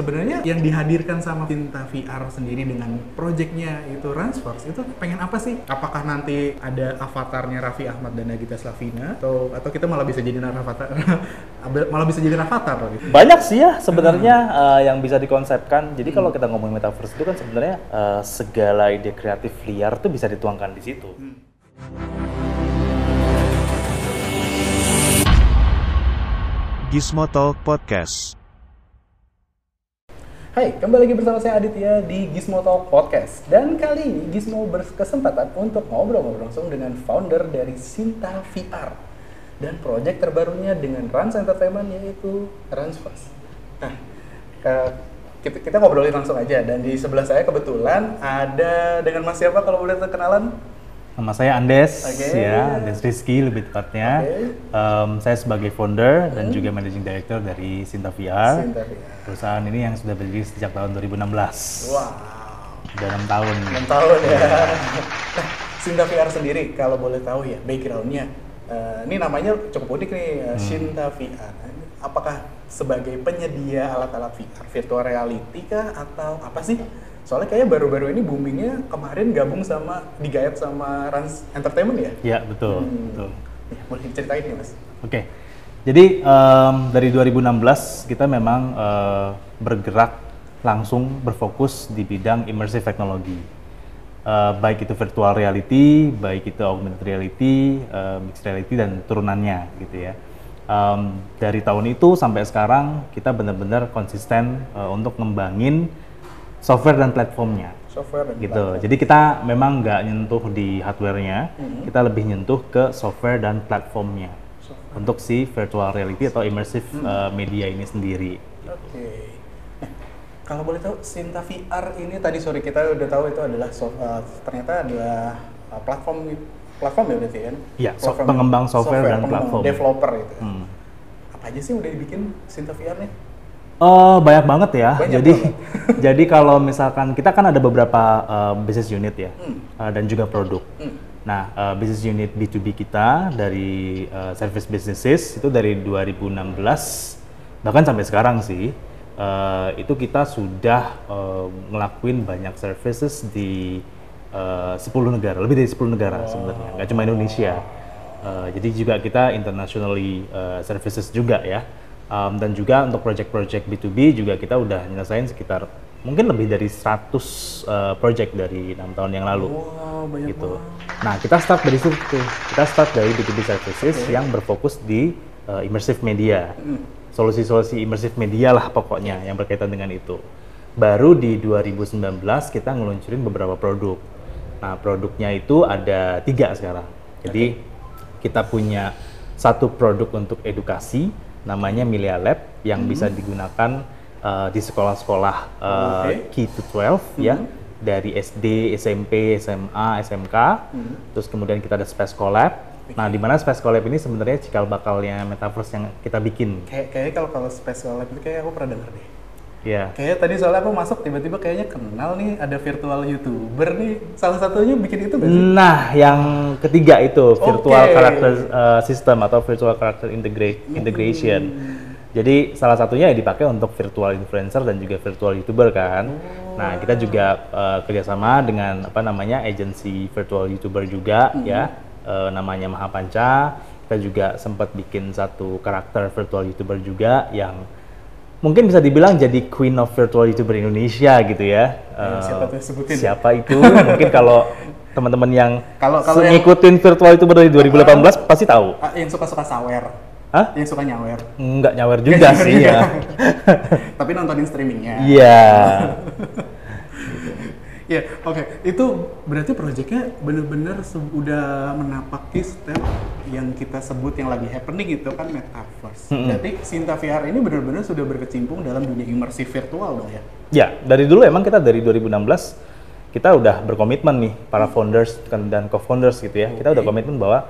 Sebenarnya yang dihadirkan sama Cinta VR sendiri dengan projectnya itu Transforce itu pengen apa sih? Apakah nanti ada avatarnya Raffi Ahmad dan Nagita Slavina atau atau kita malah bisa jadi avatar malah bisa jadi avatar gitu. Banyak sih ya sebenarnya uh, yang bisa dikonsepkan. Jadi kalau kita ngomongin metaverse itu kan sebenarnya uh, segala ide kreatif liar tuh bisa dituangkan di situ. Gizmo Talk Podcast. Hai, kembali lagi bersama saya Aditya di Gizmo Talk Podcast. Dan kali ini Gizmo berkesempatan untuk ngobrol-ngobrol langsung dengan founder dari Sinta VR dan proyek terbarunya dengan Rans Entertainment yaitu Transverse. Nah, kita, kita ngobrolin langsung aja dan di sebelah saya kebetulan ada dengan Mas siapa kalau boleh kenalan? Nama saya Andes, okay. ya Andes Rizky lebih tepatnya. Okay. Um, saya sebagai founder hmm. dan juga managing director dari Sinta VR. Sinta VR. Perusahaan ini yang sudah berdiri sejak tahun 2016. Wow. Sudah enam tahun. Enam tahun ya. Nah, Sinta VR sendiri kalau boleh tahu ya backgroundnya. Uh, ini namanya cukup unik nih, uh, hmm. Sinta VR. Apakah sebagai penyedia alat-alat VR, virtual reality kah atau apa sih? Soalnya kayaknya baru-baru ini boomingnya kemarin gabung sama digayat sama Rans Entertainment ya? Iya betul. Hmm. betul. Ya, boleh diceritain nih mas. Oke. Okay. Jadi um, dari 2016 kita memang uh, bergerak langsung berfokus di bidang immersive technology. Uh, baik itu virtual reality, baik itu augmented reality, uh, mixed reality dan turunannya gitu ya. Um, dari tahun itu sampai sekarang kita benar-benar konsisten uh, untuk ngembangin software dan platformnya. Software dan gitu. Platform. Jadi kita memang nggak nyentuh di hardwarenya, mm-hmm. kita lebih nyentuh ke software dan platformnya software. untuk si virtual reality atau immersive mm-hmm. uh, media ini sendiri. Oke. Okay. Nah, kalau boleh tahu, Sinta VR ini tadi sore kita udah tahu itu adalah soft, uh, ternyata adalah uh, platform platform ya berarti kan? Iya, so, pengembang software, software dan platform. Developer itu. Hmm. Apa aja sih udah dibikin Sinta VR nih? Uh, banyak banget ya. Banyak jadi banget. jadi kalau misalkan kita kan ada beberapa uh, business unit ya hmm. uh, dan juga produk. Hmm. Nah, uh, business unit B2B kita dari uh, service businesses itu dari 2016 bahkan sampai sekarang sih uh, itu kita sudah uh, ngelakuin banyak services di uh, 10 negara, lebih dari 10 negara sebenarnya, nggak cuma Indonesia. Uh, jadi juga kita internationally uh, services juga ya um, dan juga untuk project-project B2B juga kita udah nyelesain sekitar mungkin lebih dari 100 uh, project dari enam tahun yang lalu. Wow, banyak gitu. Banget. Nah, kita start dari situ. Kita start dari B2B services okay. yang berfokus di uh, immersive media. Hmm. Solusi-solusi immersive media lah pokoknya yang berkaitan dengan itu. Baru di 2019 kita ngeluncurin beberapa produk. Nah, produknya itu ada tiga sekarang. Jadi okay. kita punya satu produk untuk edukasi, namanya Milia Lab yang hmm. bisa digunakan uh, di sekolah-sekolah uh, okay. Key to 12 ya. hmm. ya dari SD, SMP, SMA, SMK. Hmm. Terus kemudian kita ada Space Collab. Nah, di mana Space Collab ini sebenarnya cikal bakalnya metaverse yang kita bikin. Kayak kayak kalau kalau Space Collab itu kayak aku pernah dengar deh. Iya. Kayak tadi soalnya aku masuk tiba-tiba kayaknya kenal nih ada virtual youtuber nih. Salah satunya bikin itu gak sih? Nah, yang ketiga itu virtual okay. character uh, system atau virtual character integra hmm. integration. Jadi salah satunya ya dipakai untuk virtual influencer dan juga virtual youtuber kan. Oh. Nah kita juga uh, kerjasama dengan apa namanya agency virtual youtuber juga hmm. ya uh, namanya Mahapanca. Kita juga sempat bikin satu karakter virtual youtuber juga yang mungkin bisa dibilang jadi queen of virtual youtuber Indonesia gitu ya. Uh, siapa tuh sebutin? Siapa itu? mungkin kalau teman-teman yang kalau kalau ngikutin yang, virtual youtuber dari 2018 uh, pasti tahu. Uh, yang suka-suka sawer. Hah? Yang suka nyawer? Enggak nyawer juga sih juga. ya. Tapi nontonin streamingnya. Iya. Yeah. Ya, oke. Okay. Itu berarti proyeknya bener-bener udah menapaki step yang kita sebut yang lagi happening itu kan metaverse. Mm -hmm. Berarti Sinta VR ini bener-bener sudah berkecimpung dalam dunia imersif virtual dong ya? Ya, dari dulu emang kita dari 2016 kita udah berkomitmen nih para founders dan co-founders gitu ya. Okay. Kita udah komitmen bahwa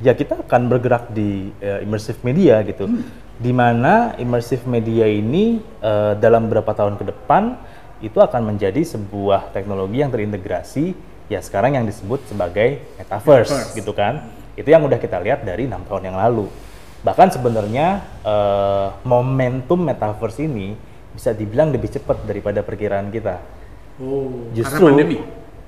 ya kita akan bergerak di uh, immersive media gitu. Hmm. Di mana immersive media ini uh, dalam beberapa tahun ke depan itu akan menjadi sebuah teknologi yang terintegrasi ya sekarang yang disebut sebagai metaverse, metaverse. gitu kan itu yang udah kita lihat dari enam tahun yang lalu bahkan sebenarnya uh, momentum metaverse ini bisa dibilang lebih cepat daripada perkiraan kita. Oh, Justru, karena pandemi?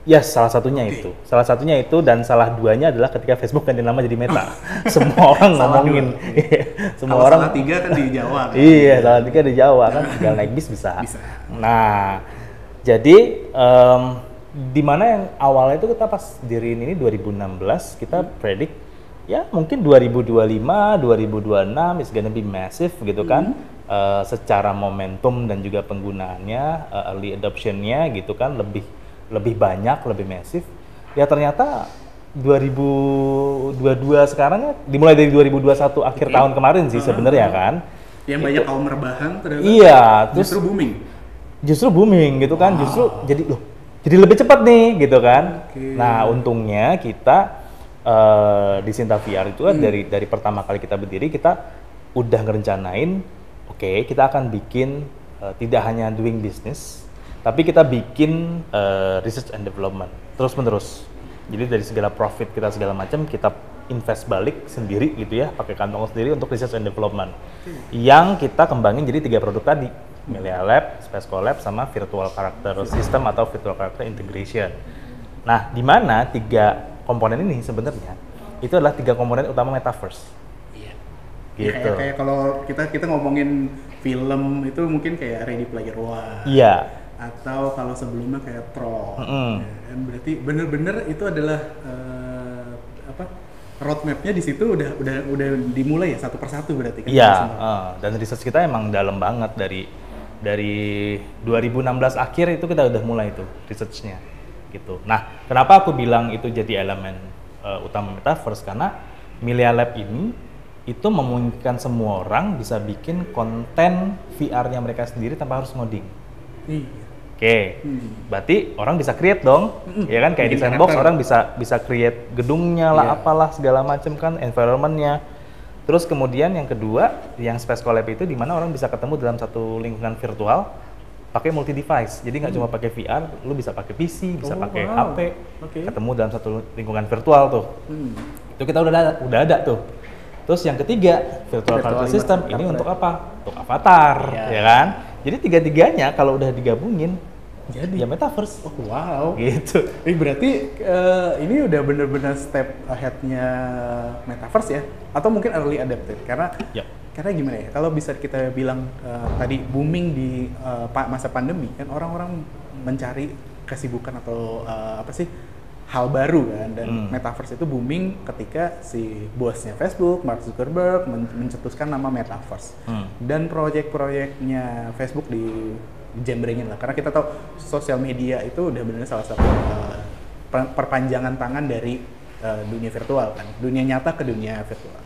Ya, salah satunya okay. itu. Salah satunya itu dan salah duanya adalah ketika Facebook ganti nama jadi Meta. Semua orang ngomongin. Semua Kalau orang salah tiga kan di Jawa kan. iya, salah tiga di Jawa kan tinggal naik bis bisa. bisa. Nah, jadi um, di mana yang awalnya itu kita pas diri ini 2016 kita hmm. predik ya mungkin 2025, 2026 is gonna be massive gitu kan. Hmm. Uh, secara momentum dan juga penggunaannya, uh, early adoptionnya gitu kan lebih lebih banyak, lebih masif. Ya ternyata 2022 sekarang ya dimulai dari 2021 akhir tahun kemarin sih uh, sebenarnya kan. Yang banyak kaum rebahan ternyata. Iya, terus justru booming. Justru booming gitu kan. Wow. Justru jadi loh, jadi lebih cepat nih gitu kan. Okay. Nah, untungnya kita uh, di Sinta VR itu kan hmm. dari dari pertama kali kita berdiri kita udah ngerencanain oke okay, kita akan bikin uh, tidak hanya doing business tapi kita bikin uh, research and development terus menerus jadi dari segala profit kita segala macam kita invest balik sendiri gitu ya pakai kantong sendiri untuk research and development hmm. yang kita kembangin jadi tiga produk tadi Melia Lab, Space Lab, sama Virtual Character System atau Virtual Character Integration. Nah, di mana tiga komponen ini sebenarnya itu adalah tiga komponen utama metaverse gitu. kayak, kayak kalau kita kita ngomongin film itu mungkin kayak Ready Player One. Iya. Atau kalau sebelumnya kayak Tron. Mm -hmm. ya, berarti bener-bener itu adalah uh, apa? roadmapnya di situ udah udah udah dimulai ya satu persatu berarti kan? Iya. Uh, dan research kita emang dalam banget dari dari 2016 akhir itu kita udah mulai itu researchnya gitu. Nah, kenapa aku bilang itu jadi elemen uh, utama metaverse karena Milia Lab ini itu memungkinkan semua orang bisa bikin konten VR-nya mereka sendiri tanpa harus ngoding. Iya. Oke, okay. hmm. berarti orang bisa create dong, hmm. ya kan kayak di sandbox orang bisa bisa create gedungnya lah, yeah. apalah segala macam kan, environmentnya. Terus kemudian yang kedua, yang Space Collab itu di mana orang bisa ketemu dalam satu lingkungan virtual, pakai multi device. Jadi nggak hmm. cuma pakai VR, lu bisa pakai PC, bisa oh, pakai wow. HP, okay. ketemu dalam satu lingkungan virtual tuh. Hmm. Itu kita udah ada, udah ada tuh. Terus yang ketiga, virtual, virtual system ini untuk apa? Untuk avatar, ya, ya kan? Jadi tiga-tiganya kalau udah digabungin jadi ya metaverse. Oh, wow. Gitu. Ini berarti uh, ini udah bener-bener step ahead-nya metaverse ya? Atau mungkin early adapted? Karena yep. karena gimana ya? Kalau bisa kita bilang uh, tadi booming di uh, masa pandemi kan orang-orang mencari kesibukan atau uh, apa sih hal baru kan dan hmm. metaverse itu booming ketika si bosnya Facebook Mark Zuckerberg men mencetuskan nama metaverse hmm. dan proyek-proyeknya Facebook di jembrengin lah karena kita tahu sosial media itu udah benar salah satu uh, perpanjangan tangan dari uh, dunia virtual kan dunia nyata ke dunia virtual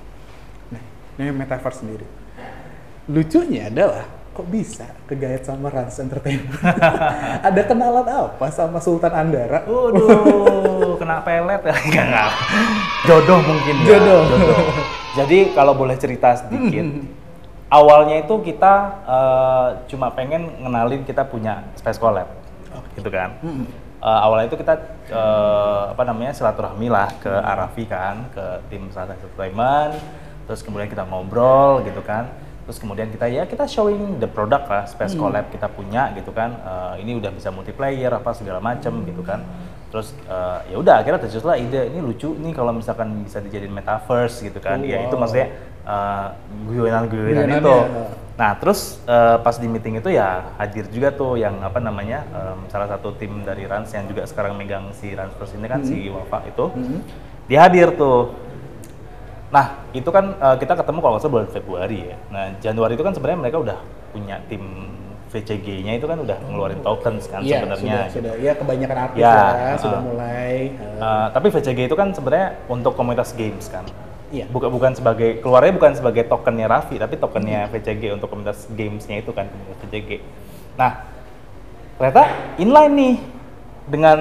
nah ini metaverse sendiri lucunya adalah kok bisa kegayat sama Rans Entertainment? Ada kenalan apa sama Sultan Andara? Waduh, kena pelet ya? Enggak, Jodoh mungkin ya. Jodoh. Jodoh. Jadi kalau boleh cerita sedikit, awalnya itu kita uh, cuma pengen ngenalin kita punya Space Collab, okay. gitu kan. Uh, awalnya itu kita uh, apa namanya silaturahmi lah ke Arafi kan, ke tim Sultan Entertainment, terus kemudian kita ngobrol gitu kan terus kemudian kita ya kita showing the product lah space hmm. collab kita punya gitu kan uh, ini udah bisa multiplayer apa segala macam hmm. gitu kan terus uh, ya udah akhirnya tercetuslah ide ini lucu nih kalau misalkan bisa dijadiin metaverse gitu kan oh, ya wow. itu maksudnya uh, guyonan-guyonan itu ya. nah terus uh, pas di meeting itu ya hadir juga tuh yang apa namanya um, salah satu tim dari Rans yang juga sekarang megang si Rans Plus ini kan hmm. si Wafa itu hmm. dia hadir tuh Nah, itu kan uh, kita ketemu kalau nggak salah bulan Februari ya. Nah, Januari itu kan sebenarnya mereka udah punya tim VCG-nya itu kan udah ngeluarin tokens kan ya, sebenarnya. Sudah, sudah. Ya kebanyakan artis ya, ya uh, sudah mulai. Uh. Uh, tapi VCG itu kan sebenarnya untuk komunitas games kan. Iya. Bukan bukan sebagai keluarnya bukan sebagai tokennya Raffi, tapi tokennya hmm. VCG untuk komunitas gamesnya itu kan komunitas VCG. Nah, ternyata inline nih dengan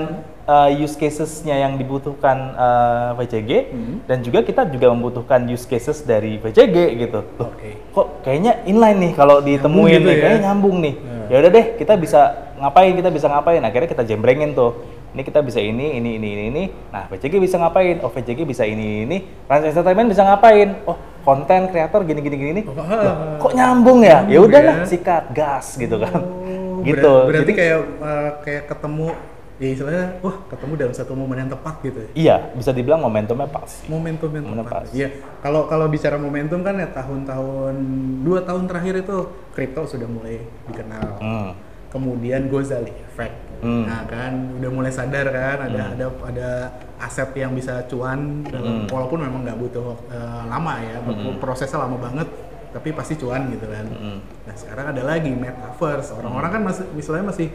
uh, use casesnya yang dibutuhkan uh, eh, VCG hmm. dan juga kita juga membutuhkan use cases dari VCG gitu. Oke. Okay. Kok kayaknya inline nih kalau ditemuin gitu nih, ya? kayaknya nyambung nih. Yeah. Ya udah deh, kita bisa ngapain? Kita bisa ngapain? Akhirnya kita jembrengin tuh. Ini kita bisa ini, ini, ini, ini, ini. Nah, VCG bisa ngapain? Oh, VCG bisa ini, ini. Trans Entertainment bisa ngapain? Oh, konten kreator gini gini gini Oh, Loh, kok nyambung ya ya udahlah ya. sikat gas gitu kan Oh, gitu berat- berarti Jadi- kayak eh, kayak ketemu ya istilahnya wah ketemu dalam satu momen yang tepat gitu ya iya bisa dibilang momentumnya pas momentum yang Momentum tepat pas. iya kalau kalau bicara momentum kan ya tahun-tahun dua tahun terakhir itu kripto sudah mulai dikenal Hmm. kemudian Gozali effect Hmm. nah kan udah mulai sadar kan ada ada ada aset yang bisa cuan dalam Hmm. walaupun memang nggak butuh eh, lama ya prosesnya lama banget tapi pasti cuan gitu kan Hmm. nah sekarang ada lagi metaverse orang-orang kan masih misalnya masih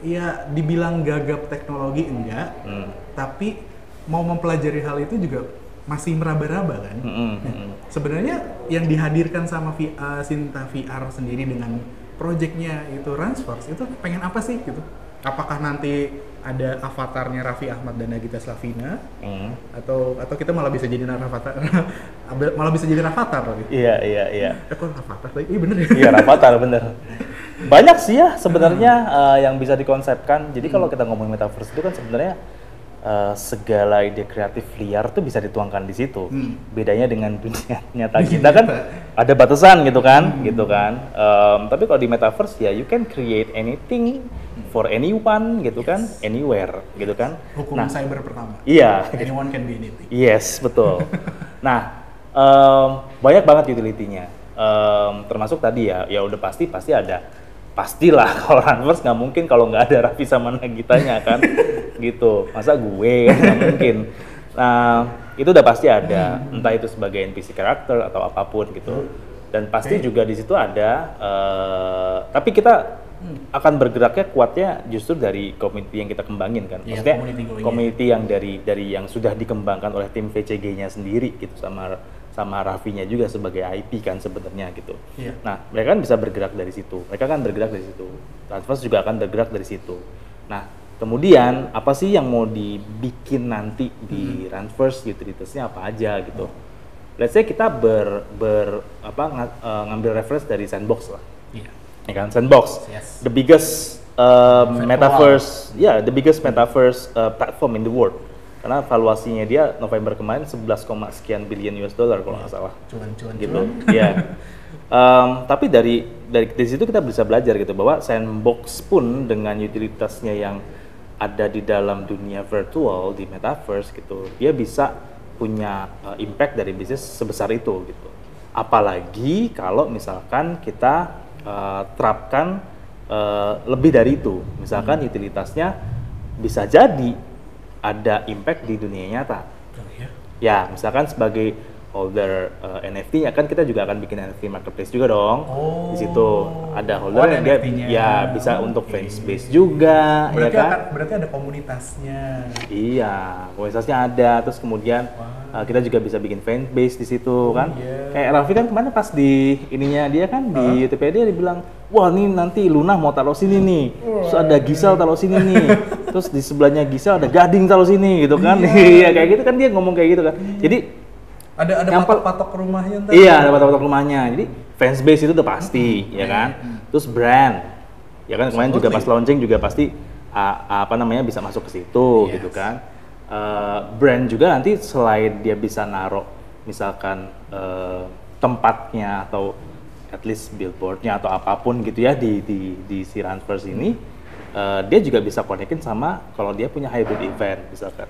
ya dibilang gagap teknologi enggak Hmm. tapi mau mempelajari hal itu juga masih meraba-raba kan Hmm, hmm, hmm. sebenarnya yang dihadirkan sama V- uh, Sinta VR sendiri dengan projectnya itu Ransforce itu pengen apa sih gitu? Apakah nanti ada avatarnya Raffi Ahmad dan Nagita Slavina Hmm. atau atau kita malah bisa jadi avatar malah bisa jadi avatar lagi? iya iya iya Eh kok avatar lagi? Iya bener ya. Iya, Rafathar bener. Banyak sih ya sebenarnya eh, yang bisa dikonsepkan. Jadi kalau kita ngomong metaverse itu kan sebenarnya eh, segala ide kreatif liar tuh bisa dituangkan di situ. Hmm. Bedanya dengan dunia nyata kita kan ada batasan gitu kan, gitu kan. Em, tapi kalau di metaverse ya you can create anything for anyone gitu kan, anywhere gitu kan. Hukum Nah, cyber pertama. iya, Anyone can be anything. Yes, betul. nah, em, banyak banget utility-nya. Em, termasuk tadi ya, ya udah pasti pasti ada. Pastilah kalau Runverse nggak mungkin kalau nggak ada Raffi sama Nagitanya kan, gitu. Masa gue kan nggak mungkin. Nah, itu udah pasti ada. Entah itu sebagai NPC karakter atau apa pun gitu. Dan pasti juga di situ ada. eh, tapi kita akan bergeraknya kuatnya justru dari community yang kita kembangin kan. Iya, Maksudnya community yang dari dari yang sudah dikembangkan oleh tim VCG-nya sendiri gitu sama sama Raffinya juga sebagai IP kan sebenarnya gitu. Iya. Nah, mereka kan bisa bergerak dari situ. Mereka kan bergerak dari situ. Transverse juga akan bergerak dari situ. Nah, kemudian apa sih yang mau dibikin nanti di Transverse utilitasnya apa aja gitu. Let's say kita ber, ber apa nga- eh, ngambil reference dari Sandbox lah. Iya. Ya kan Sandbox. Yes. The biggest um, Virtual. metaverse, ya the biggest metaverse uh, platform in the world. Karena valuasinya dia November kemarin 11, koma sekian billion US dollar kalau nggak salah Cuan-cuan gitu. cuan. Iya. Em, tapi dari dari dari situ kita bisa belajar gitu bahwa sandbox pun dengan utilitasnya yang ada di dalam dunia virtual di metaverse gitu, dia bisa punya uh, impact dari bisnis sebesar itu gitu. Apalagi kalau misalkan kita uh, terapkan uh, lebih dari itu, misalkan utilitasnya bisa jadi ada impact di dunia nyata. Oh, iya. Ya, misalkan sebagai holder uh, NFT ya kan kita juga akan bikin NFT marketplace juga dong. Oh. Di situ ada Oh, holder ada yang dia ya bisa untuk Oke. fans base juga ya Berarti kan. akan- berarti ada komunitasnya. Iya, komunitasnya ada terus kemudian Wah. uh, kita juga bisa bikin fan base di situ kan. iya. Kayak Raffi kan kemarin pas di ininya dia kan di YouTube dia dibilang, "Wah, nih nanti Luna mau taruh sini nih. Terus ada Gisel taruh sini nih. Terus di sebelahnya Gisel ada Gading taruh sini gitu kan." Iya, kayak gitu kan dia ngomong kayak gitu kan. Jadi Ada ada patok-patok rumahnya ntar. Iya, ada foto-foto rumahnya. Jadi fans base itu udah pasti, ya kan. Terus brand, ya kan kemarin juga pas launching juga pasti a- apa namanya bisa masuk ke situ, Yes. gitu kan. Eh, brand juga nanti selain dia bisa naruh misalkan eh, tempatnya atau at least billboardnya atau apa pun gitu ya di di di si Runverse ini, eh, dia juga bisa konekin sama kalau dia punya hybrid event misalkan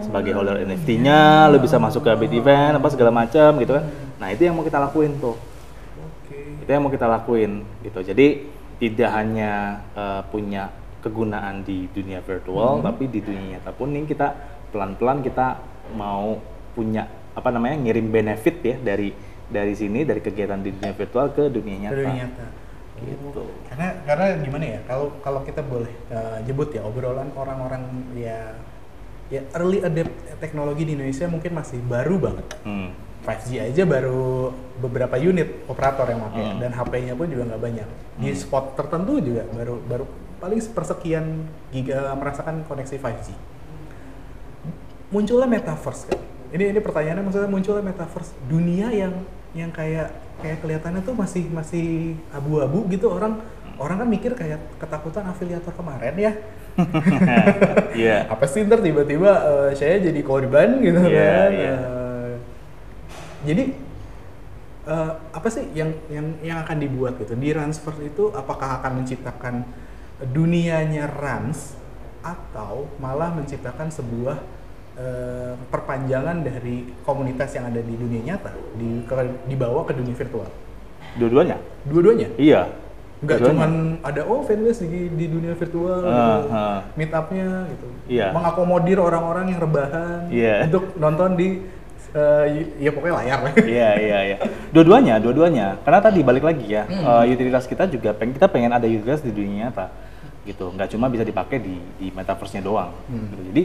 sebagai holder NFT-nya, lo bisa masuk ke hybrid event apa segala macam gitu kan. Nah itu yang mau kita lakuin tuh, Oke. itu yang mau kita lakuin gitu. Jadi tidak hanya eh, punya kegunaan di dunia virtual, tapi di dunia nyata pun ini kita pelan-pelan kita mau punya apa namanya ngirim benefit ya dari dari sini dari kegiatan di dunia virtual ke dunia nyata. Dari nyata. Gitu. Karena karena gimana ya? Kalau kalau kita boleh uh, jebut ya obrolan orang-orang ya ya early adapt teknologi di Indonesia mungkin masih baru banget. Hmm. 5G aja baru beberapa unit operator yang pakai Hmm. dan HP-nya pun juga nggak banyak. Di spot tertentu juga baru baru paling sepersekian giga merasakan koneksi 5G. Munculnya metaverse kan. Ini ini pertanyaannya maksudnya munculnya metaverse dunia yang yang kayak kayak kelihatannya tuh masih masih abu-abu gitu orang orang kan mikir kayak ketakutan afiliator kemarin ya. Iya. Apa sih ntar tiba-tiba eh, saya jadi korban gitu Iya, kan. iya. Eh, Jadi uh, apa sih yang yang yang akan dibuat gitu di transfer itu apakah akan menciptakan dunianya Rans atau malah menciptakan sebuah uh, perpanjangan dari komunitas yang ada di dunia nyata di ke, dibawa ke dunia virtual dua-duanya dua-duanya iya nggak cuman ada oh fanbase di, di dunia virtual uh, gitu, uh. meet upnya gitu iya. mengakomodir orang-orang yang rebahan yeah. untuk nonton di uh, ya pokoknya layar lah iya iya iya dua-duanya dua-duanya karena tadi balik lagi ya hmm. uh, utilitas kita juga peng kita pengen ada utilitas di dunia nyata gitu nggak cuma bisa dipakai di di metaverse-nya doang hmm. gitu. jadi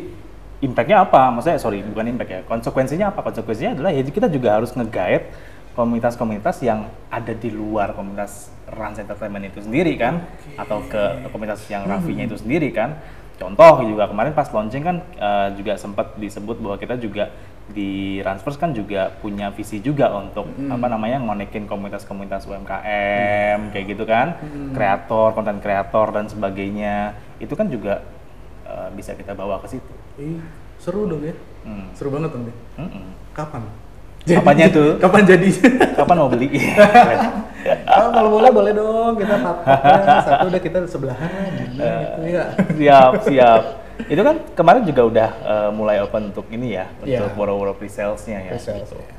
impactnya apa maksudnya sorry bukan impact ya konsekuensinya apa konsekuensinya adalah ya kita juga harus nge-guide komunitas-komunitas yang ada di luar komunitas Rans Entertainment itu sendiri kan okay. atau ke komunitas yang Raffinya itu sendiri kan contoh juga kemarin pas launching kan uh, juga sempat disebut bahwa kita juga di Transfers kan juga punya visi juga untuk hmm. apa namanya ngonekin komunitas-komunitas UMKM hmm. kayak gitu kan hmm. kreator konten kreator dan sebagainya itu kan juga uh, bisa kita bawa ke situ. Ih, seru dong ya. Hmm. Seru banget dong deh. Hmm. Kapan? Jadi, Kapannya tuh? Kapan jadi? Kapan mau beli? oh, kalau boleh boleh dong kita papanya satu udah kita sebelahan lah gitu ya. Siap siap. Itu kan kemarin juga udah uh, mulai open untuk ini ya yeah. untuk woro-woro pre-salesnya ya. Pre-sales, gitu. ya.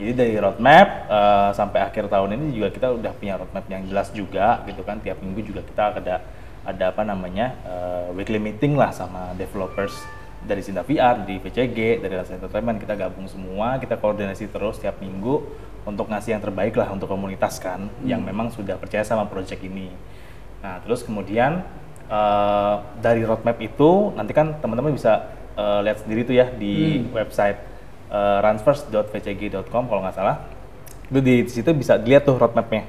Jadi dari roadmap uh, sampai akhir tahun ini juga kita udah punya roadmap yang jelas juga gitu kan tiap minggu juga kita ada ada apa namanya uh, weekly meeting lah sama developers dari Sinta VR, di VCG, dari Rasa Entertainment kita gabung semua, kita koordinasi terus tiap minggu untuk ngasih yang terbaik lah untuk komunitas kan hmm. yang memang sudah percaya sama project ini. Nah terus kemudian uh, dari roadmap itu nanti kan teman-teman bisa uh, lihat sendiri tuh ya di hmm. website uh, runsfirst.vcg.com kalau nggak salah. Itu di situ bisa dilihat tuh roadmapnya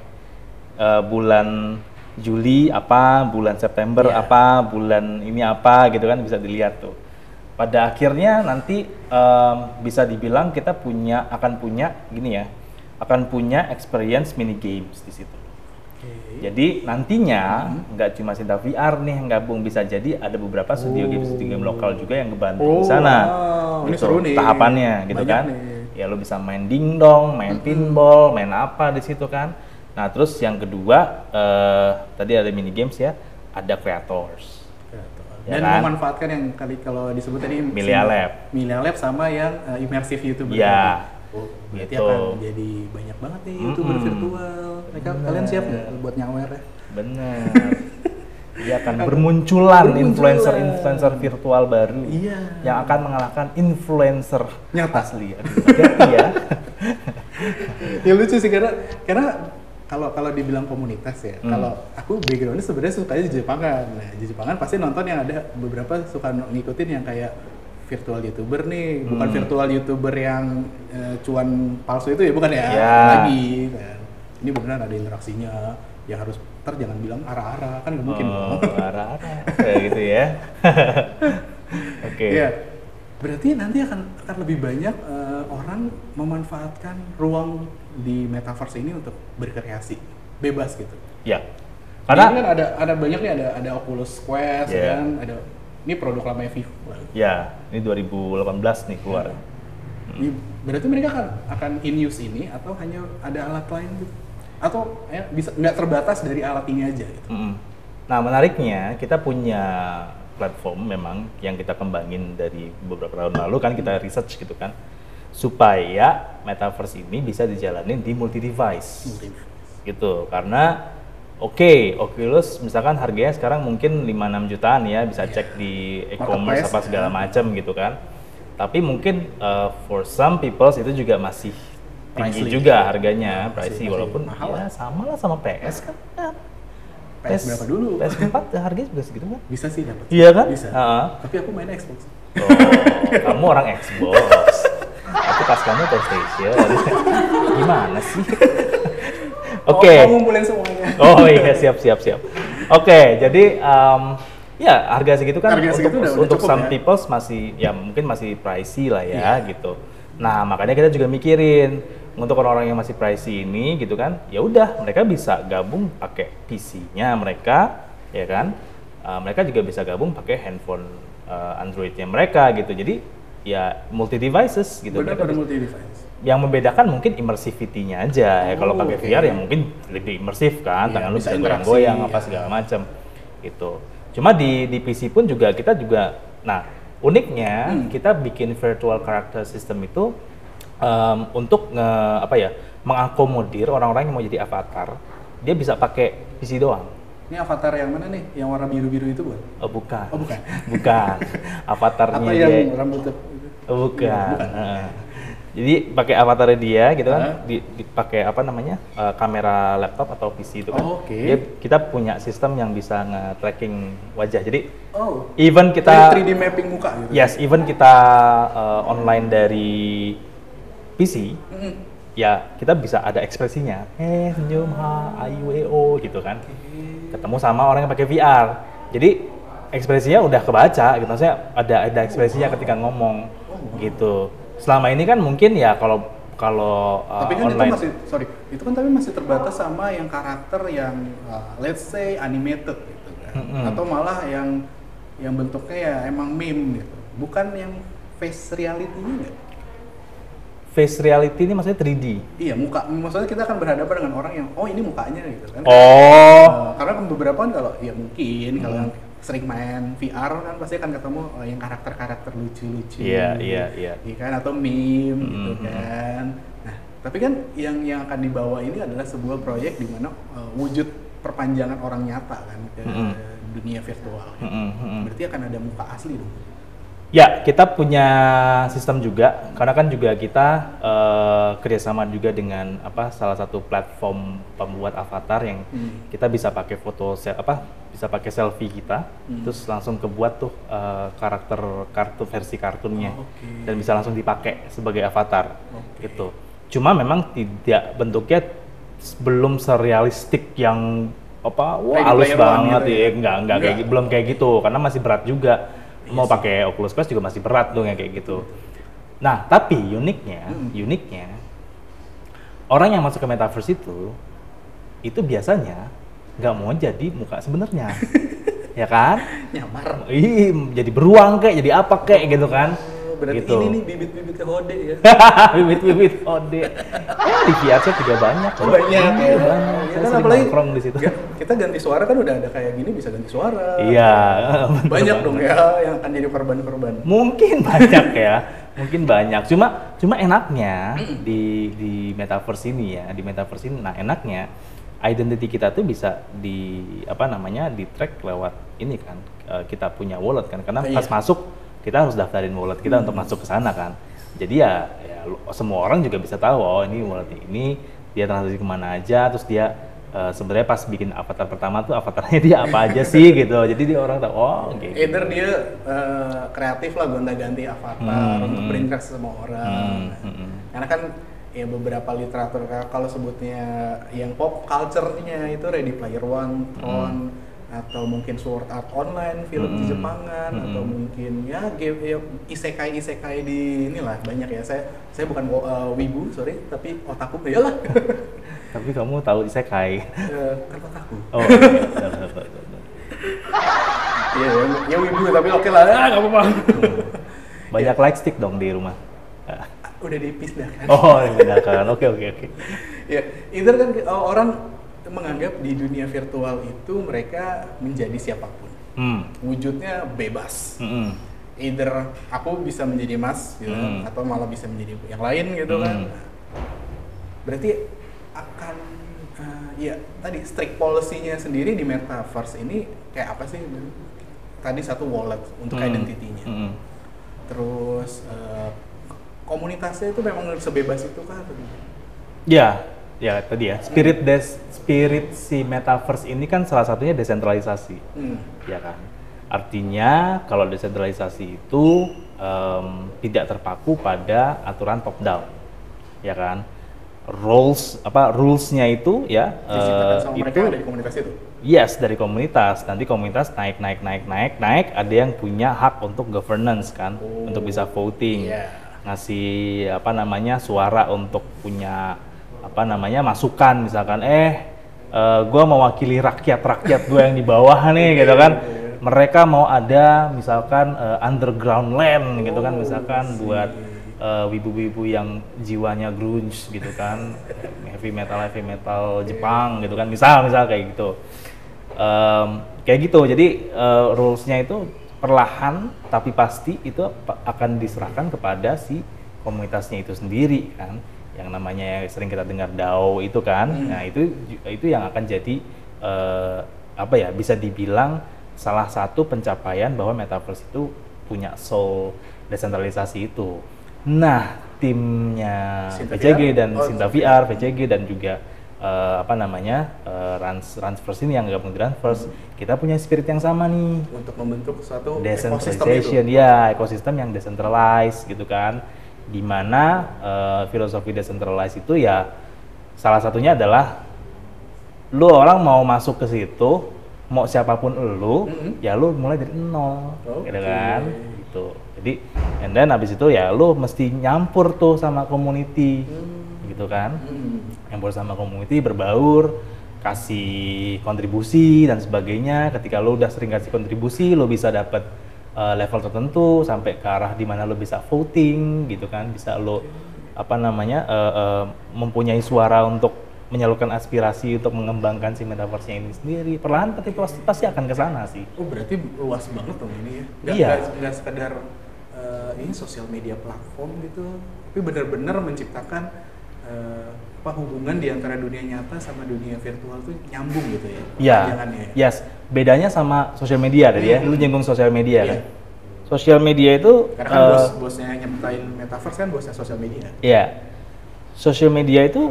uh, bulan Juli apa, bulan September yeah. apa, bulan ini apa gitu kan bisa dilihat tuh pada akhirnya nanti um, bisa dibilang kita punya akan punya gini ya akan punya experience mini games di situ. Okay. Jadi nantinya hmm. nggak hmm. cuma Sinta VR nih yang gabung bisa jadi ada beberapa studio oh. game studio game lokal juga yang ngebantu oh, di sana. Wow. Gitu, Ini seru nih. Tahapannya gitu Banyak kan. Nih. Ya lo bisa main dingdong, main hmm. pinball, main apa di situ kan. Nah terus yang kedua uh, tadi ada mini games ya, ada creators ya dan kan? memanfaatkan yang kali kalau disebut tadi Milia Lab. Milia Lab sama yang uh, immersive YouTuber. Iya. Oh, berarti gitu. akan jadi banyak banget nih YouTuber -hmm. virtual. Mereka Bener. kalian siap nggak buat nyawer ya? Bener. Dia akan bermunculan influencer-influencer virtual baru iya. yang akan mengalahkan influencer nyata asli. ya. ya lucu sih karena karena kalau kalau dibilang komunitas ya, hmm. kalau aku backgroundnya sebenarnya sukanya di Jepangan. Nah, di Jepangan pasti nonton yang ada beberapa suka ngikutin yang kayak virtual youtuber nih, hmm. bukan virtual youtuber yang uh, cuan palsu itu ya, bukan ya? Yeah. Lagi kan. Ini beneran ada interaksinya. yang harus ntar jangan bilang arah-arah kan nggak mungkin oh, arah-arah kayak gitu ya. Oke. Okay. Ya, berarti nanti akan akan lebih banyak uh, orang memanfaatkan ruang di metaverse ini untuk berkreasi bebas gitu. Ya. Karena ini kan ada ada banyak nih ada ada Oculus Quest yeah. kan, ada ini produk lamanya Vivo. Ya, ini 2018 nih keluar. Ya. Hmm. Berarti mereka akan akan in use ini atau hanya ada alat lain gitu? Atau ya, bisa nggak terbatas dari alat ini aja gitu. Hmm. Nah, menariknya kita punya platform memang yang kita kembangin dari beberapa tahun lalu kan kita research gitu kan supaya metaverse ini bisa dijalanin di multi device, gitu karena oke okay, Oculus misalkan harganya sekarang mungkin 5-6 jutaan ya bisa yeah. cek di e-commerce apa segala ya. macam gitu kan tapi mungkin uh, for some people itu juga masih tinggi juga harganya nah, pricey walaupun mahal ya sama lah sama PS kan ya. PS, PS berapa dulu? PS4 harganya juga segitu kan? Bisa sih dapat. Iya kan? Bisa. Uh -huh. Tapi aku main Xbox. Oh, kamu orang Xbox aku pas kamu PlayStation gimana sih oke okay. oh, ngumpulin semuanya oh iya siap siap siap oke okay, jadi um, ya harga segitu kan harga segitu untuk, udah, untuk cukup, some ya? people masih ya mungkin masih pricey lah ya yeah. gitu nah makanya kita juga mikirin untuk orang-orang yang masih pricey ini gitu kan ya udah mereka bisa gabung pakai PC-nya mereka ya kan uh, mereka juga bisa gabung pakai handphone uh, Android-nya mereka gitu jadi ya multi devices gitu. Benar pada multi device. yang membedakan mungkin immersivity-nya aja ya kalau Oh, pakai oke. VR ya mungkin lebih imersif kan Iya, tangan lu bisa goyang-goyang apa ya. segala macam gitu cuma di di PC pun juga kita juga nah uniknya Hmm. kita bikin virtual character system itu em, untuk nge, apa ya mengakomodir orang-orang yang mau jadi avatar dia bisa pakai PC doang Ini avatar yang mana nih? Yang warna biru-biru itu bukan? oh bukan Oh, bukan. bukan avatarnya dia yang rambutnya itu? Oh, bukan. Iya, bukan. Heeh. Jadi pakai avatarnya dia gitu kan, di, dipakai apa namanya eh, kamera laptop atau PC itu kan. Oh, oke. Dia, kita punya sistem yang bisa nge-tracking wajah. Jadi Oh, even kita kita 3D mapping muka gitu? yes, even kita eh, online dari PC, Mm-mm. ya kita bisa ada ekspresinya. Eh senyum, ha, e, o gitu kan. Ketemu sama orang yang pakai VR. Jadi ekspresinya udah kebaca gitu. Maksudnya ada ada ekspresinya ketika ngomong gitu. Selama ini kan mungkin ya kalau kalau uh, tapi kan online itu masih sorry itu kan tapi masih terbatas sama yang karakter yang uh, let's say animated gitu kan Mm-mm. atau malah yang yang bentuknya ya emang meme gitu bukan yang face reality-nya? Face reality ini maksudnya 3D. iya muka maksudnya kita akan berhadapan dengan orang yang oh ini mukanya gitu kan Oh. Uh, karena kan beberapa kan kalau ya mungkin kalau yang sering main VR kan pasti akan ketemu uh, yang karakter-karakter lucu-lucu Iya, iya, iya. Iya kan atau meme gitu Mhm. kan. Nah, tapi kan yang yang akan dibawa ini adalah sebuah proyek di mana uh, wujud perpanjangan orang nyata kan ke Mhm. dunia virtual. Mm-mm, mm-mm. Berarti akan ada muka asli dong. Ya, kita punya sistem juga, karena kan juga kita eh, kerjasama juga dengan apa salah satu platform pembuat avatar yang Hmm. kita bisa pakai foto apa bisa pakai selfie kita, Hmm. terus langsung kebuat tuh eh, karakter kartu versi kartunnya Oh, oke. dan bisa langsung dipakai sebagai avatar Oke. gitu. Cuma memang tidak bentuknya belum serealistik yang apa wah halus banget gitu ya, ya? enggak enggak kayak Enggak. belum kayak gitu karena masih berat juga Iya mau sih. pakai Oculus Quest juga masih berat dong yang kayak gitu nah tapi uniknya Hmm. uniknya orang yang masuk ke metaverse itu itu biasanya nggak mau jadi muka sebenarnya ya kan Nyamar. Ih, jadi beruang kayak jadi apa kayak gitu kan berarti gitu. ini nih bibit-bibitnya hode ya. bibit-bibit ode ya di chat juga banyak Oh, loh. banyak Iya, ya. banyak Ya kan apalagi di situ kita ganti suara kan udah ada kayak gini bisa ganti suara. iya bener Banyak dong ya yang akan jadi korban-korban. Mungkin banyak ya, mungkin banyak. Cuma cuma enaknya di di metaverse ini ya, di metaverse ini, nah enaknya identity kita tuh bisa di apa namanya di track lewat ini kan, eh, kita punya wallet kan, karena Iya. pas masuk kita harus daftarin wallet kita untuk masuk ke sana kan. Jadi ya, ya semua orang juga bisa tahu oh ini wallet ini dia transaksi ke mana aja, terus dia eh, sebenarnya pas bikin avatar pertama tuh avatarnya dia apa aja sih gitu. Jadi dia orang tahu oh gitu. Either dia eh, kreatif lah gonta-ganti avatar Hmm, untuk hmm. berinteraksi sama orang. Hmm, hmm. Karena kan ya beberapa literatur kalau sebutnya yang pop culture-nya itu Ready Player One, Tron, atau mungkin Sword Art Online, film di Hmm. Jepangan, Hmm. atau mungkin ya game ya, isekai isekai di inilah banyak ya. Saya saya bukan uh, wibu sorry, tapi otaku ya lah. Tapi kamu tahu isekai. Eh, kan otaku. Oh, iya, betul, betul. Iya, ya, ya wibu tapi oke lah, ah, nggak apa-apa. Banyak light stick dong di rumah. Ah. Udah dipisahkan. Oh, benar Oke, oke, oke. ya either kan uh, orang menganggap di dunia virtual itu mereka menjadi siapa pun Hmm. wujudnya bebas Mm-mm. either aku bisa menjadi mas gitu kan, Hmm. atau malah bisa menjadi yang lain gitu kan Hmm. berarti akan uh, ya tadi strict policy-nya sendiri di metaverse ini kayak apa sih tadi satu wallet untuk Hmm. identity-nya Mm-mm. terus uh, komunitasnya itu memang sebebas itu gimana? Ya, ya tadi ya. Spirit des spirit si metaverse ini kan salah satunya desentralisasi. Hmm. ya kan? Artinya kalau desentralisasi itu em, tidak terpaku pada aturan top down, ya kan? Rules apa rulesnya itu ya sama itu di komunitas itu yes dari komunitas. Nanti komunitas naik naik naik naik naik ada yang punya hak untuk governance kan, Oh, untuk bisa voting, iya. ngasih apa namanya suara untuk punya apa namanya masukan misalkan eh eh, gua mewakili rakyat rakyat gue yang di bawah nih gitu kan. mereka mau ada misalkan eh, underground land gitu kan Oh, misalkan sih. buat uh, wibu-wibu yang jiwanya grunge gitu kan heavy metal heavy metal Jepang gitu kan misal misal kayak gitu. Um, kayak gitu. Jadi uh, rulesnya itu perlahan tapi pasti itu akan diserahkan kepada si komunitasnya itu sendiri kan yang namanya sering kita dengar DAO itu kan. Hmm. nah itu itu yang akan jadi uh, apa ya bisa dibilang salah satu pencapaian bahwa metaverse itu punya soul desentralisasi itu. Nah, timnya Sinta VCG VR? dan oh, Sinta VR, VCG dan juga uh, apa namanya uh, Rans ini yang gabung Ransverse, hmm. kita punya spirit yang sama nih. Untuk membentuk suatu decentralization, ya ekosistem yang decentralized gitu kan, di mana uh, filosofi decentralized itu ya salah satunya adalah lu orang mau masuk ke situ, mau siapa pun lu, -hmm. ya lu mulai dari nol, okay. gitu kan, gitu jadi and then abis itu ya lu mesti nyampur tuh sama community hmm. gitu kan hmm. nyampur sama community berbaur kasih kontribusi dan sebagainya ketika lu udah sering kasih kontribusi lu bisa dapat uh, level tertentu sampai ke arah di mana lu bisa voting gitu kan bisa lu apa namanya uh, uh, mempunyai suara untuk menyalurkan aspirasi untuk mengembangkan si metaverse ini sendiri perlahan tapi pasti, pasti akan ke sana sih. Oh berarti luas banget dong ini ya? Gak, iya. Nggak sekedar uh, ini sosial media platform gitu tapi benar-benar menciptakan uh, apa hubungan di antara dunia nyata sama dunia virtual tuh nyambung gitu ya Iya. Ya? Yes. Bedanya sama sosial media tadi ya. Lu nyinggung sosial media yeah. kan. Sosial media itu karena kan uh, bos bosnya nyiptain metaverse kan bosnya sosial media. Iya. Sosial media itu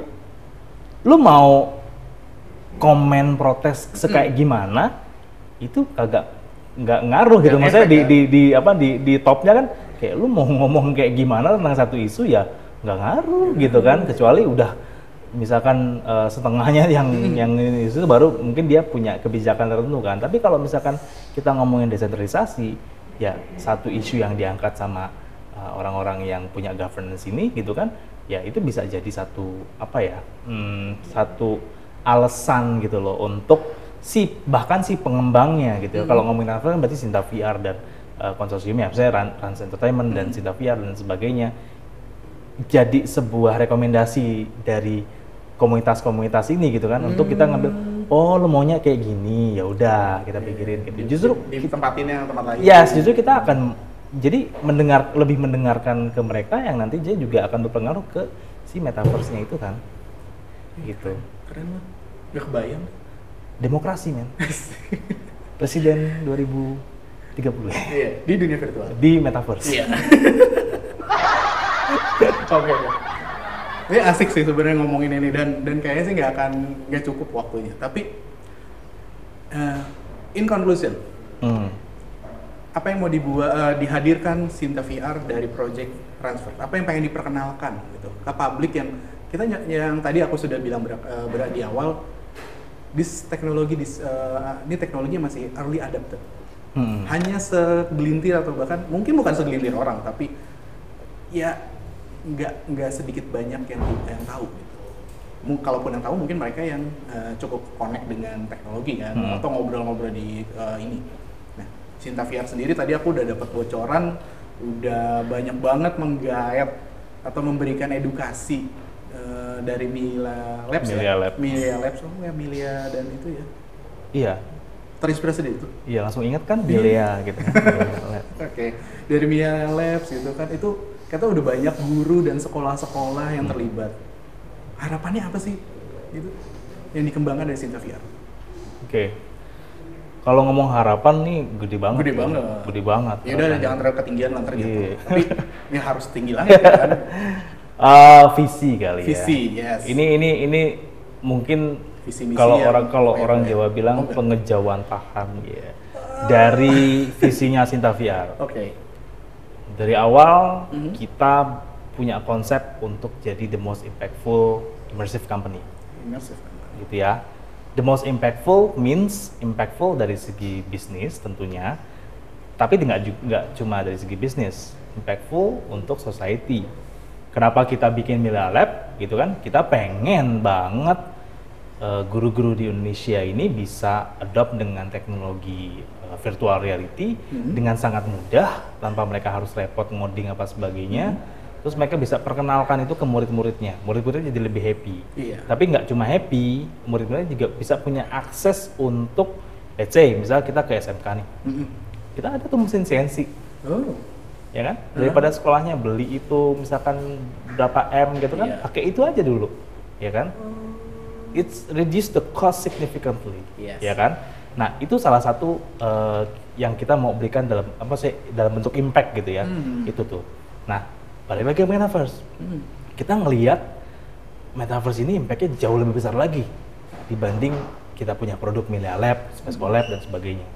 lu mau komen protes sekayak gimana itu kagak nggak ngaruh gitu ya, maksudnya di, ya. di di apa di di topnya kan kayak lu mau ngomong kayak gimana tentang satu isu ya nggak ngaruh gitu kan kecuali udah misalkan uh, setengahnya yang hmm. yang itu baru mungkin dia punya kebijakan tertentu kan tapi kalau misalkan kita ngomongin desentralisasi ya satu isu yang diangkat sama eh, orang-orang uh, yang punya governance ini gitu kan ya itu bisa jadi satu apa ya hmm, satu alasan gitu loh untuk si bahkan si pengembangnya gitu ya. Hmm. Kalau ngomongin Marvel kan berarti Sinta VR dan uh, konsorsiumnya, misalnya Run, Rans Entertainment hmm. dan Sinta VR dan sebagainya. Jadi sebuah rekomendasi dari komunitas-komunitas ini gitu kan hmm. untuk kita ngambil oh lo maunya kayak gini ya udah kita pikirin gitu. Justru di, tempat lain. Yes justru kita akan jadi mendengar lebih mendengarkan ke mereka yang nanti dia juga akan berpengaruh ke si metaverse-nya itu kan. Gitu. keren. Banget. Gak kebayang. Demokrasi men. Presiden 2030 iya di dunia virtual. Di metaverse. Iya. Oke okay. Ini asik sih sebenarnya ngomongin ini dan dan kayaknya sih nggak akan nggak cukup waktunya tapi uh, in conclusion hmm. apa yang mau dibuat uh, dihadirkan Sinta VR dari project transfer apa yang pengen diperkenalkan gitu ke publik yang kita yang tadi aku sudah bilang ber, uh, ber di awal this teknologi this, uh, ini teknologinya masih early adapted. Hmm. Hanya segelintir atau bahkan mungkin bukan segelintir orang tapi ya nggak nggak sedikit banyak yang yang tahu gitu. Kalaupun yang tahu mungkin mereka yang uh, cukup connect dengan teknologi kan hmm. atau ngobrol-ngobrol di uh, ini. Nah, Sinta VR sendiri tadi aku udah dapat bocoran, udah banyak banget menggayat atau memberikan edukasi Eh, dari Mila Labs Milia ya? Lab. Milia Labs, oh ya Milia dan itu ya? Iya. Terinspirasi dari itu? Iya, langsung ingat kan Milia gitu kan. Oke, okay. dari Milia Labs gitu kan, itu kata udah banyak guru dan sekolah-sekolah yang terlibat. Harapannya apa sih? Gitu, yang dikembangkan dari Sinta VR? Oke, okay. Kalau ngomong harapan nih gede banget. Gede banget. Gede banget. Ya udah jangan terlalu ketinggian lantar gitu. Iya. Tapi ini harus tinggi lagi kan. Uh, visi kali visi, ya. Visi, yes. Ini ini ini mungkin visi kalau orang kalau orang Jawa bilang okay. pengejauhan paham ya. Dari visinya Sinta VR. Oke. Okay. Dari awal mm -hmm. kita punya konsep untuk jadi the most impactful immersive company. Immersive. Gitu ya. The most impactful means impactful dari segi bisnis tentunya, tapi tidak nggak cuma dari segi bisnis, impactful untuk society kenapa kita bikin Mila Lab gitu kan kita pengen banget uh, guru-guru di Indonesia ini bisa adopt dengan teknologi uh, virtual reality hmm. dengan sangat mudah tanpa mereka harus repot ngoding apa sebagainya hmm. terus mereka bisa perkenalkan itu ke murid-muridnya murid-muridnya jadi lebih happy Iya. tapi nggak cuma happy murid-muridnya juga bisa punya akses untuk let's say misal kita ke SMK nih Mm-mm. kita ada tuh mesin CNC Oh. ya kan daripada sekolahnya beli itu misalkan berapa m gitu kan Iya. pakai itu aja dulu ya kan it's reduce the cost significantly Yes. ya kan nah itu salah satu eh, yang kita mau berikan dalam apa sih dalam bentuk impact gitu ya Hmm. itu tuh nah balik lagi ke metaverse Mm. kita ngelihat metaverse ini impactnya jauh lebih besar lagi dibanding kita punya produk Milia Lab, Space Lab dan sebagainya.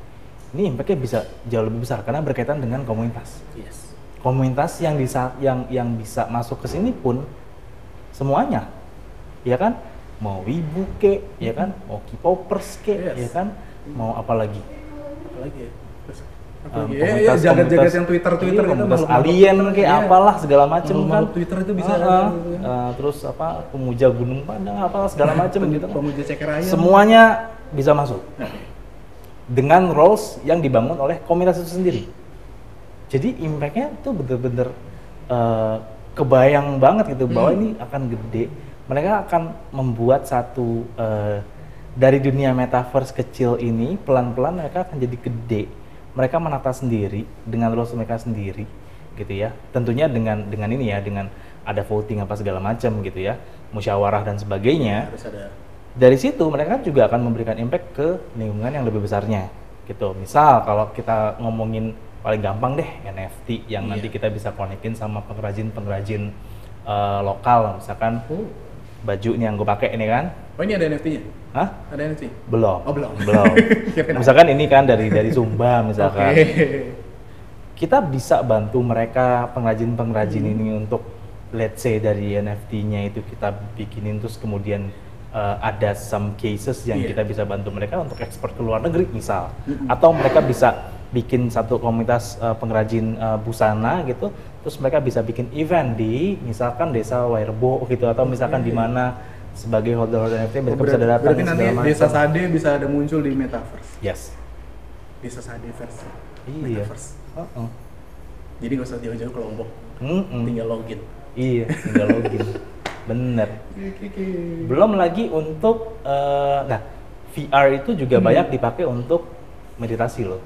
Ini impactnya bisa jauh lebih besar karena berkaitan dengan komunitas. Yes. Komunitas yang bisa yang yang bisa masuk ke sini pun semuanya, ya kan? Mau wibu ke, ya kan? Mau K-popers ke, Yes. ya kan? Mau apa lagi? Apa lagi ya? Apa Um, lagi? Ya, ya, komunitas- jagat-jagat yang Twitter-Twitter iya, gitu, komunitas alien kayak Iya. apalah segala macem kan Twitter itu bisa kan. Eh, terus apa pemuja gunung padang apalah segala macem gitu kan Pemuja ceker ayam. semuanya bisa masuk Nah, dengan roles yang dibangun oleh komunitas itu sendiri jadi impactnya tuh bener-bener eh, kebayang banget gitu bahwa Hmm. ini akan gede mereka akan membuat satu eh, dari dunia metaverse kecil ini pelan-pelan mereka akan jadi gede. Mereka menata sendiri dengan rules mereka sendiri gitu ya. Tentunya dengan dengan ini ya dengan ada voting apa segala macam gitu ya. Musyawarah dan sebagainya. Harus ada. Dari situ mereka juga akan memberikan impact ke lingkungan yang lebih besarnya gitu. Misal kalau kita ngomongin paling gampang deh NFT yang nanti Iya. kita bisa konekin sama pengrajin-pengrajin eh, lokal. Misalkan Oh. Baju nih yang gue pakai ini kan Oh ini ada NFT-nya? Hah? Ada NFT? belum Oh, belum. belum misalkan ini kan dari dari Sumba misalkan Oke. kita bisa bantu mereka pengrajin-pengrajin Hmm. ini untuk let's say dari NFT-nya itu kita bikinin terus kemudian uh, ada some cases yang Iya. kita bisa bantu mereka untuk ekspor ke luar negeri misal Mm-mm. atau mereka bisa bikin satu komunitas uh, pengrajin uh, busana gitu terus mereka bisa bikin event di misalkan desa Wairbo gitu atau misalkan di mana sebagai holder-holder NFT mereka bisa Berarti- datang Berarti nanti segala Desa macam. Sade bisa ada muncul di Metaverse. yes Desa Sade versi Iya. Metaverse. Uh-uh. Jadi nggak usah jauh-jauh ke Lombok, Mm-mm. tinggal login. Iya, tinggal login. Bener. Belum lagi untuk, eh, nah VR itu juga Hmm. banyak dipakai untuk meditasi loh.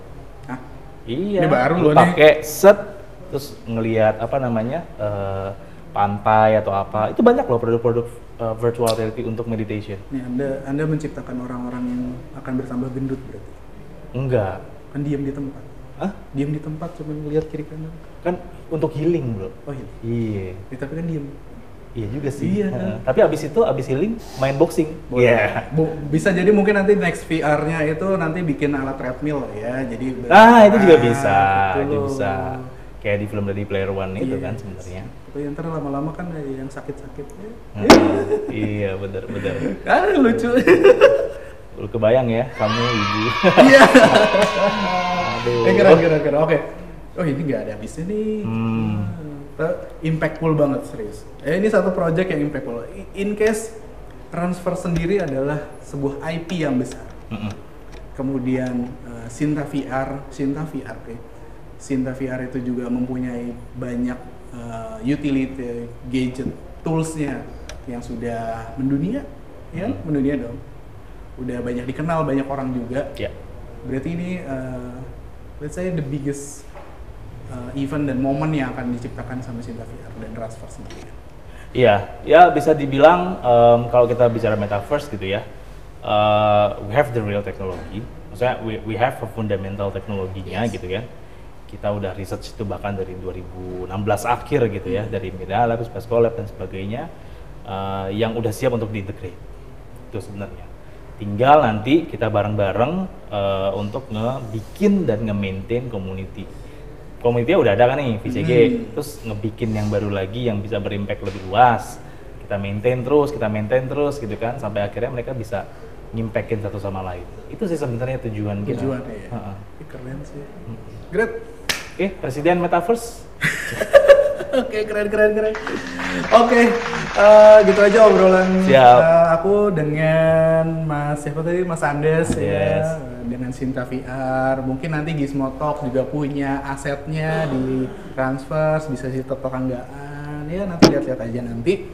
Iya. Ini baru lu loh. Pakai set, terus ngelihat apa namanya eh, pantai atau apa. Itu banyak loh produk-produk eh, virtual reality untuk meditation. Nih Anda Anda menciptakan orang-orang yang akan bertambah gendut berarti. Enggak. Kan diam di tempat. Hah? Diam di tempat cuma ngelihat kiri kanan. Kan untuk healing bro. Oh iya. Iya. Ya, tapi kan diam. Iya juga sih. Iya. Tapi abis itu abis healing main boxing. Iya. Bu- bisa jadi mungkin nanti next VR-nya itu nanti bikin alat treadmill ya. Jadi Ah, itu juga Ah, bisa, betul. itu bisa. Kayak di film dari Player One itu Iya. kan sebenarnya. Tapi ntar lama-lama kan yang sakit-sakit. Hmm, iya, bener bener. Ah lucu. Lu kebayang ya, kamu ibu. Iya. Aduh. Eh keren keren keren. Oke. Oh ini nggak ada habisnya nih. Hmm. Impactful banget serius. Eh ini satu project yang impactful. In case transfer sendiri adalah sebuah IP yang besar. Mm-mm. Kemudian eh, Sinta VR, Sinta VR, oke. Sinta VR itu juga mempunyai banyak eh, utility gadget toolsnya yang sudah mendunia, ya kan? Hmm. mendunia dong. Udah banyak dikenal banyak orang juga. Ya. Berarti ini uh, let's say the biggest uh, event dan momen yang akan diciptakan sama Sinta VR dan transfer sendiri. Iya, ya bisa dibilang em, kalau kita bicara metaverse gitu ya, uh, we have the real technology. Maksudnya we, we have a fundamental teknologinya Yes. gitu ya. Kita udah research itu bahkan dari 2016 akhir gitu ya, dari Media Lab, Space Lab dan sebagainya, uh, yang udah siap untuk diintegrate. Itu sebenarnya. Tinggal nanti kita bareng-bareng uh, untuk ngebikin dan nge-maintain community. Community udah ada kan nih, VCG, Hmm. terus ngebikin yang baru lagi yang bisa berimpact lebih luas. Kita maintain terus, kita maintain terus gitu kan, sampai akhirnya mereka bisa ngimpactin satu sama lain. Itu sih sebenarnya tujuan kita. Tujuannya ya. Keren sih. Great. Oke, Presiden Metaverse. Oke, keren keren keren. Oke, eh, gitu aja obrolan Siap. eh, aku dengan Mas siapa tadi Mas Andes Yes. ya, dengan Sinta VR. Mungkin nanti Gizmo Talk juga punya asetnya di transfer, bisa sih tetanggaan ya nanti lihat-lihat aja nanti.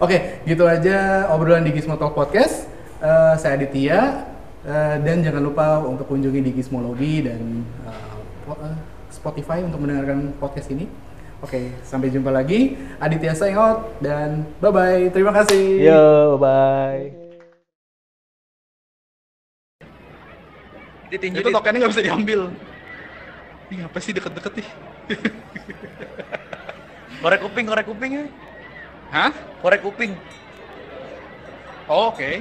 Oke, gitu aja obrolan di Gizmo Talk Podcast. Uh, saya Aditya uh, dan jangan lupa untuk kunjungi di Gizmologi dan uh, Spotify untuk mendengarkan podcast ini. Oke, sampai jumpa lagi. Aditya sign out dan bye-bye. Terima kasih. Yo, bye. Ditinju itu tokennya nggak bisa diambil. Ini apa sih deket-deket nih? korek kuping, korek kuping ya. Hah? Korek kuping. Oh, Oke. Okay.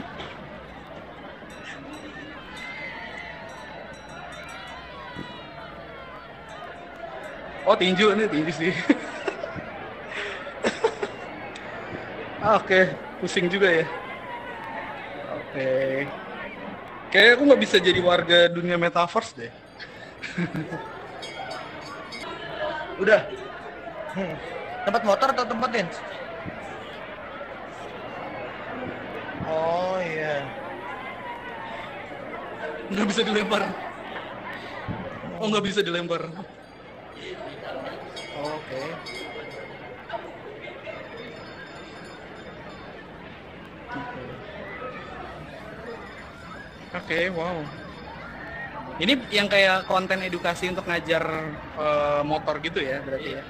Oh tinju ini tinju sih. ah, Oke, okay. pusing juga ya. Oke. Okay. Kayaknya aku nggak bisa jadi warga dunia metaverse deh. Udah. Hmm. Tempat motor atau tempat dance? Oh iya. Nggak bisa dilempar. Oh nggak bisa dilempar. Oke. Oke, wow. Ini yang kayak konten edukasi untuk ngajar uh, motor gitu ya berarti ya?